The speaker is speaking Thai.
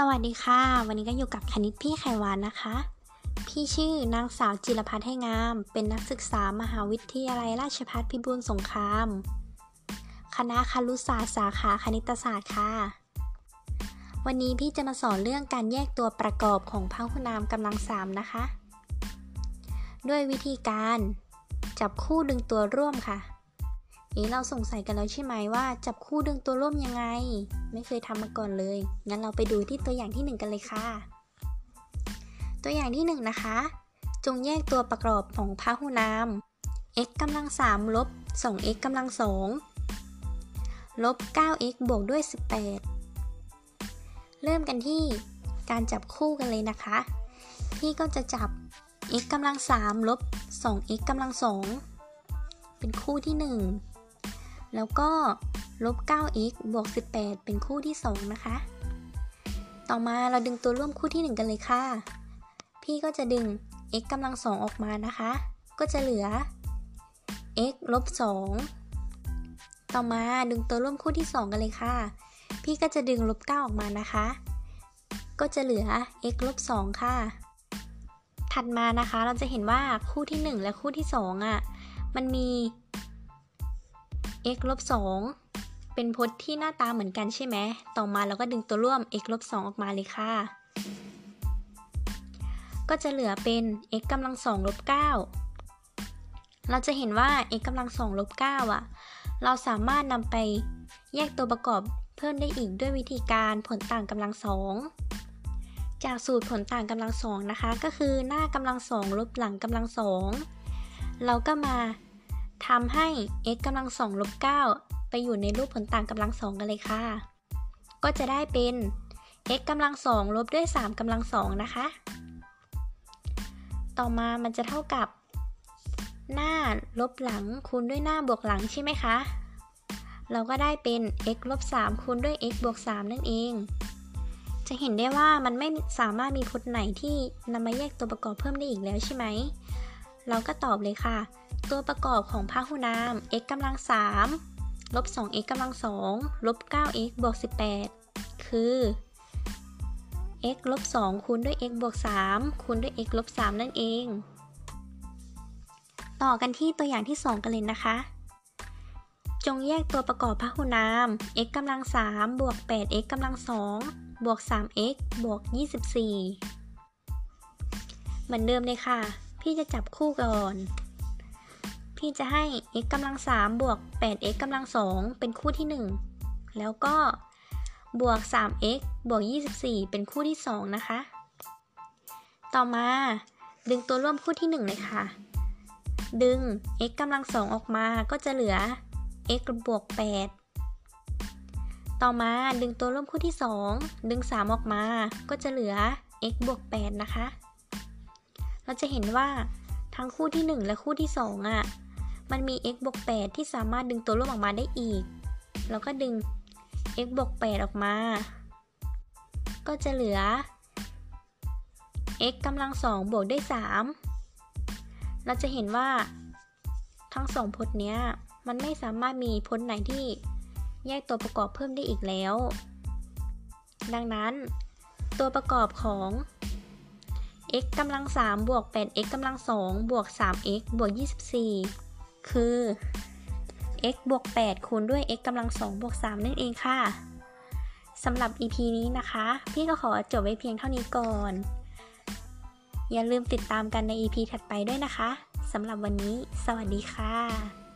สวัสดีค่ะ วันนี้ก็อยู่กับคณิตพี่ไขวานนะคะ พี่ชื่อนางสาวจิรพัฒน์ให้งาม เป็นนักศึกษามหาวิทยาลัยราชภัฏพิบูลสงคราม คณะครุศาสตร์สาขาคณิตศาสตร์ค่ะ วันนี้พี่จะมาสอนเรื่องการแยกตัวประกอบของพหุนามกำลังสามนะคะ ด้วยวิธีการ จับคู่ดึงตัวร่วมค่ะ นี้เราสงสัยกันแล้วใช่ไหมว่าจับคู่ดึงตัวร่วมยังไง ไม่เคยทำมาก่อนเลย งั้นเราไปดูที่ตัวอย่างที่ 1 กันเลยค่ะ ตัวอย่างที่ 1 นะคะ จงแยกตัวประกอบของพหุนาม x กำลัง3ลบ 2x กำลัง2ลบ 9x บวกด้วย 18 เริ่มกันที่การจับคู่กันเลยนะคะ พี่ก็จะจับ x กำลัง3ลบ 2x กำลัง2เป็นคู่ที่ 1 แล้วก็ลบ 9x บวก 18 เป็นคู่ที่ 2 นะคะ ต่อมาเราดึงตัวร่วมคู่ที่ 1 กันเลยค่ะ พี่ก็จะดึง x กำลัง 2 ออกมานะคะ ก็จะเหลือ x ลบ 2 ต่อมาดึงตัวร่วมคู่ที่ 2 กันเลยค่ะ พี่ก็จะดึงลบ 9 ออกมานะคะ ก็จะเหลือ x ลบ 2 ค่ะ ถัดมานะคะเราจะเห็นว่าคู่ที่ 1 และคู่ที่ 2อะ มันมี x ลบ2เป็นพจน์ที่หน้าตาเหมือนกันใช่ไหม ต่อมาเราก็ดึงตัวร่วม x ลบ2ออกมาเลยค่ะ ก็จะเหลือเป็น x กำลัง2ลบ9เราจะเห็นว่า x กำลัง2ลบ9อะ เราสามารถนำไปแยกตัวประกอบเพิ่มได้อีกด้วยวิธีการผลต่างกำลังสองจากสูตรผลต่างกำลังสองนะคะ ก็คือหน้ากำลังสองลบหลังกำลังสองเราก็มา ทำให้ x กำลังสองลบ9ไปอยู่ในรูปผลต่างกำลังสองกันเลยค่ะ ก็จะได้เป็น x กำลังสองลบด้วย 3กำลังสองนะคะ ต่อมามันจะเท่ากับ หน้าลบหลังคูณด้วยหน้าบวกหลังใช่ไหมคะ เราก็ได้เป็น x ลบ3คูณด้วย x บวก3นั่นเอง จะเห็นได้ว่ามันไม่สามารถมีพจน์ไหนที่นำมาแยกตัวประกอบเพิ่มได้อีกแล้วใช่ไหม เราก็ตอบเลยค่ะ ตัวประกอบของพหุนาม x กำลัง3ลบ 2x กำลัง2ลบ 9x บวก 18 คือ x ลบ 2 คูณด้วย x บวก 3 คูณด้วย x ลบ 3 นั่นเอง ต่อกันที่ตัวอย่างที่ 2 กันเลยนะคะ จงแยกตัวประกอบพหุนาม x กำลัง3บวก 8x กำลัง2บวก 3x บวก 24 เหมือนเดิมเลยค่ะ พี่จะจับคู่ก่อน พี่จะให้ x กำลัง3บวก 8x กำลัง2เป็นคู่ที่ 1 แล้วก็บวก 3x บวก 24 เป็นคู่ที่ 2 นะคะ ต่อมาดึงตัวร่วมคู่ที่ 1 เลยค่ะ ดึง x กำลัง 2 ออกมาก็จะเหลือ x บวก 8 ต่อมาดึงตัวร่วมคู่ที่ 2 ดึง 3 ออกมาก็จะเหลือ x บวก 8 นะคะ เราจะเห็นว่าทั้งคู่ที่ 1 และคู่ที่ 2 อะ มันมี x บวก8ที่สามารถดึงตัวร่วมออกมาได้อีก แล้วก็ดึง x บวก8ออกมา ก็จะเหลือ x กำลัง2บวกด้วย 3 เราจะเห็นว่าทั้งสองพจน์เนี้ย มันไม่สามารถมีพจน์ไหนที่แยกตัวประกอบเพิ่มได้อีกแล้ว ดังนั้น ตัวประกอบของ x กำลัง3บวก 8x กำลัง2บวก 3x บวก 24 คือ x บวก8คูณด้วย x กำลัง2บวก3นั่นเองค่ะสำหรับ EP นี้นะคะ พี่ก็ขอจบไว้เพียงเท่านี้ก่อน อย่าลืมติดตามกันใน EP ถัดไปด้วยนะคะสำหรับวันนี้ สวัสดีค่ะ